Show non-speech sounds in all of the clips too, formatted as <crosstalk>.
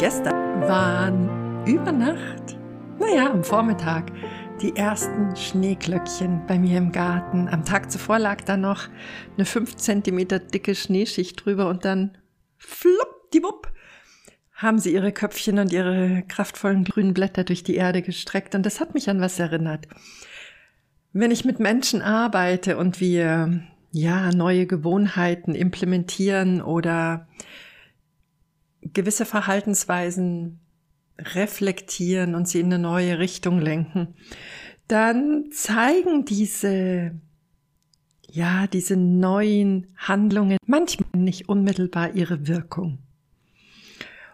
Gestern waren über Nacht, naja, am Vormittag, die ersten Schneeglöckchen bei mir im Garten. Am Tag zuvor lag da noch eine 5 cm dicke Schneeschicht drüber und dann fluppdiwupp haben sie ihre Köpfchen und ihre kraftvollen grünen Blätter durch die Erde gestreckt und das hat mich an was erinnert. Wenn ich mit Menschen arbeite und wir ja neue Gewohnheiten implementieren oder gewisse Verhaltensweisen reflektieren und sie in eine neue Richtung lenken, dann zeigen diese ja, diese neuen Handlungen manchmal nicht unmittelbar ihre Wirkung.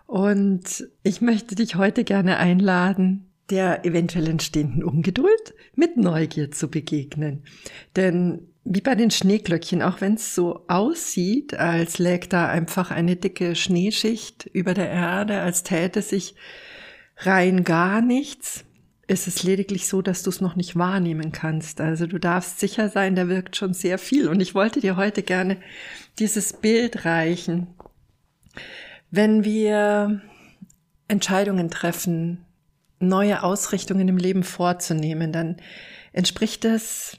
Und ich möchte dich heute gerne einladen, der eventuell entstehenden Ungeduld mit Neugier zu begegnen. Denn wie bei den Schneeglöckchen, auch wenn es so aussieht, als läge da einfach eine dicke Schneeschicht über der Erde, als täte sich rein gar nichts, ist es lediglich so, dass du es noch nicht wahrnehmen kannst. Also du darfst sicher sein, da wirkt schon sehr viel. Und ich wollte dir heute gerne dieses Bild reichen. Wenn wir Entscheidungen treffen, neue Ausrichtungen im Leben vorzunehmen, dann entspricht es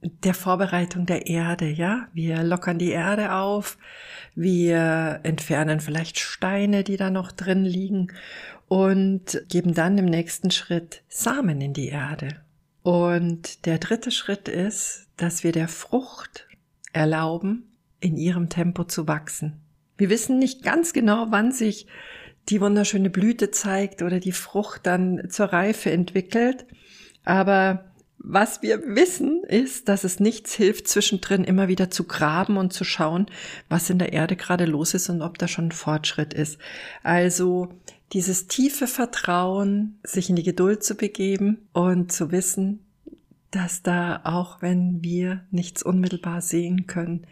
der Vorbereitung der Erde, ja. Wir lockern die Erde auf, wir entfernen vielleicht Steine, die da noch drin liegen und geben dann im nächsten Schritt Samen in die Erde. Und der dritte Schritt ist, dass wir der Frucht erlauben, in ihrem Tempo zu wachsen. Wir wissen nicht ganz genau, wann sich die wunderschöne Blüte zeigt oder die Frucht dann zur Reife entwickelt, aber was wir wissen, ist, dass es nichts hilft, zwischendrin immer wieder zu graben und zu schauen, was in der Erde gerade los ist und ob da schon ein Fortschritt ist. Also dieses tiefe Vertrauen, sich in die Geduld zu begeben und zu wissen, dass da, auch wenn wir nichts unmittelbar sehen können,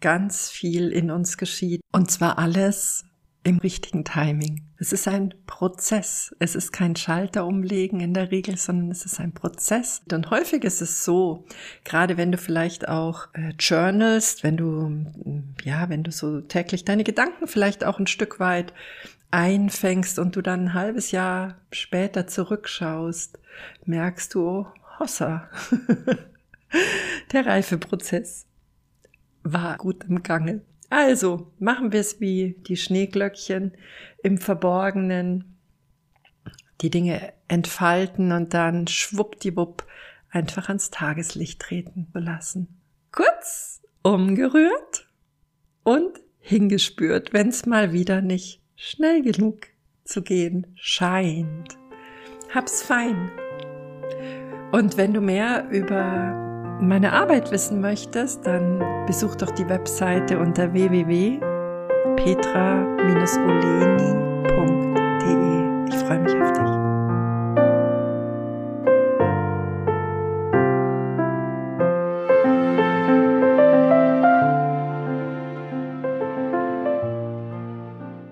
ganz viel in uns geschieht. Und zwar alles im richtigen Timing. Es ist ein Prozess. Es ist kein Schalter umlegen in der Regel, sondern es ist ein Prozess. Und häufig ist es so, gerade wenn du vielleicht auch äh, journalst, wenn du, ja, wenn du so täglich deine Gedanken vielleicht auch ein Stück weit einfängst und du dann ein halbes Jahr später zurückschaust, merkst du, oh, hossa, <laughs> der Reifeprozess war gut im Gange. Also machen wir es wie die Schneeglöckchen im Verborgenen, die Dinge entfalten und dann schwuppdiwupp einfach ans Tageslicht treten zu lassen. Kurz umgerührt und hingespürt, wenn es mal wieder nicht schnell genug zu gehen scheint. Hab's fein. Und wenn du mehr über meine Arbeit wissen möchtest, dann besuch doch die Webseite unter www.petra-oleni.com